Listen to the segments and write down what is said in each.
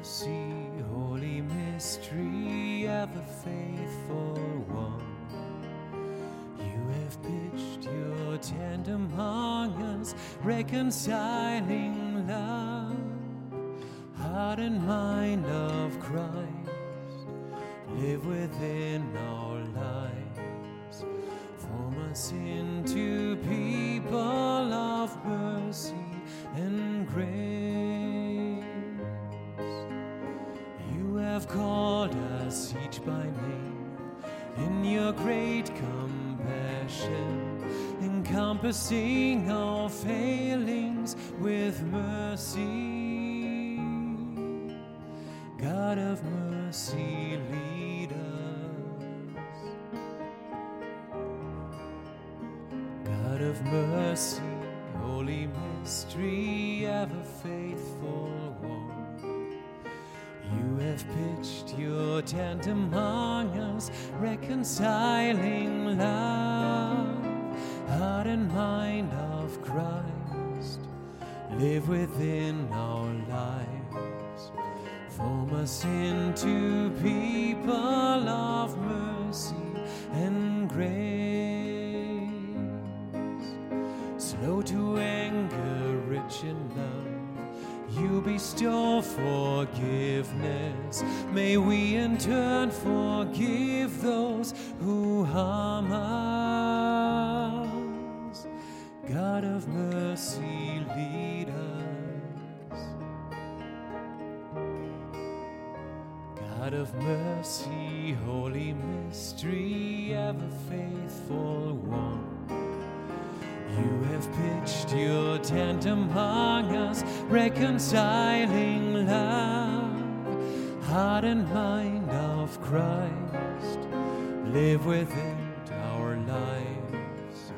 mercy, holy mystery, of a faithful one. You have pitched your tent among us, reconciling love, heart and mind of Christ, live within our lives. Form us into people of mercy encompassing our failings with mercy. God of mercy, lead us. God of mercy, holy mystery, ever faithful one. You have pitched your tent among us, reconciling love, heart and mind of Christ, live within our lives. Form us into people of mercy and grace slow to anger, rich in love. You bestow forgiveness. May we in turn forgive those who harm God of mercy, holy mystery, ever faithful one. You have pitched your tent among us, reconciling love, heart and mind of Christ, live within our lives.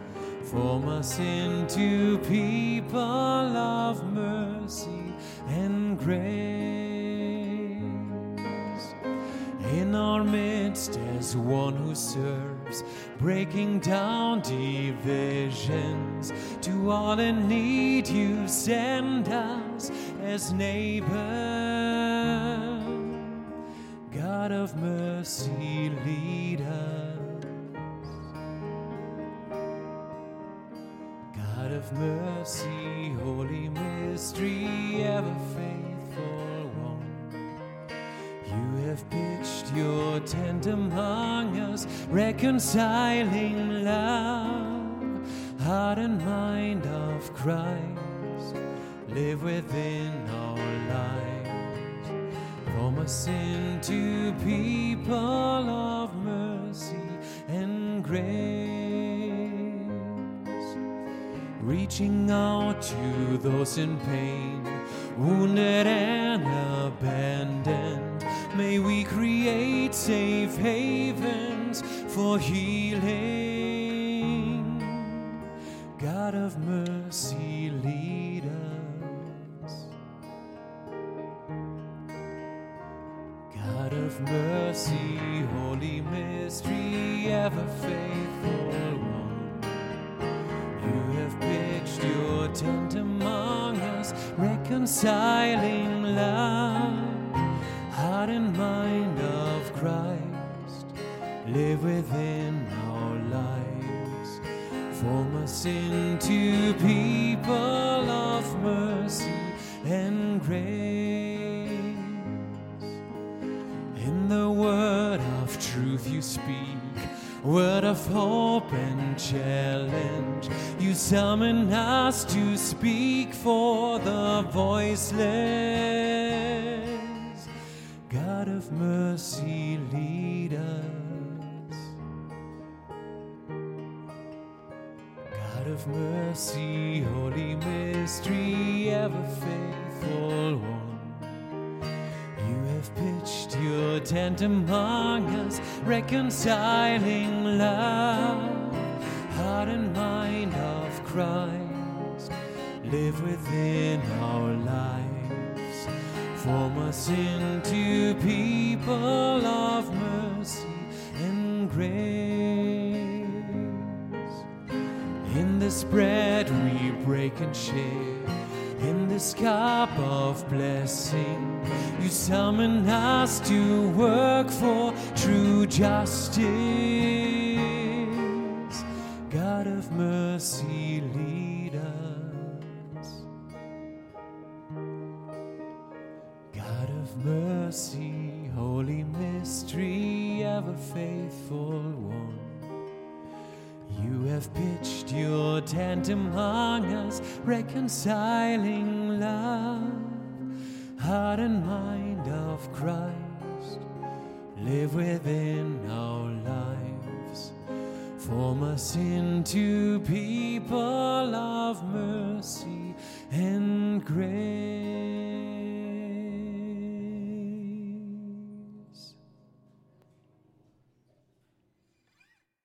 Form us into people of mercy and grace in our midst as one who serves, breaking down divisions. To all in need, you send us as neighbors. God of mercy, lead us. God of mercy, holy mystery, ever faithful have pitched your tent among us, reconciling love, heart and mind of Christ, live within our lives. Form us into people of mercy and grace reaching out to those in pain, wounded and abandoned. May we create safe havens for healing. God of mercy, lead us. God of mercy, holy mystery, ever faithful one. You have pitched your tent among us, reconciling love, heart and mind of Christ, live within our lives. Form us into people of mercy and grace. In the word of truth you speak, word of hope and challenge. You summon us to speak for the voiceless. Of mercy, lead us. God of mercy, holy mystery, ever faithful one. You have pitched your tent among us, reconciling love, heart and mind of Christ, live within our lives. Form us into people of mercy and grace. In this bread we break and share, In this cup of blessing, you summon us to work for true justice. God of mercy, holy mystery, ever faithful one. You have pitched your tent among us, reconciling love. Heart and mind of Christ live within our lives. Form us into people of mercy and grace.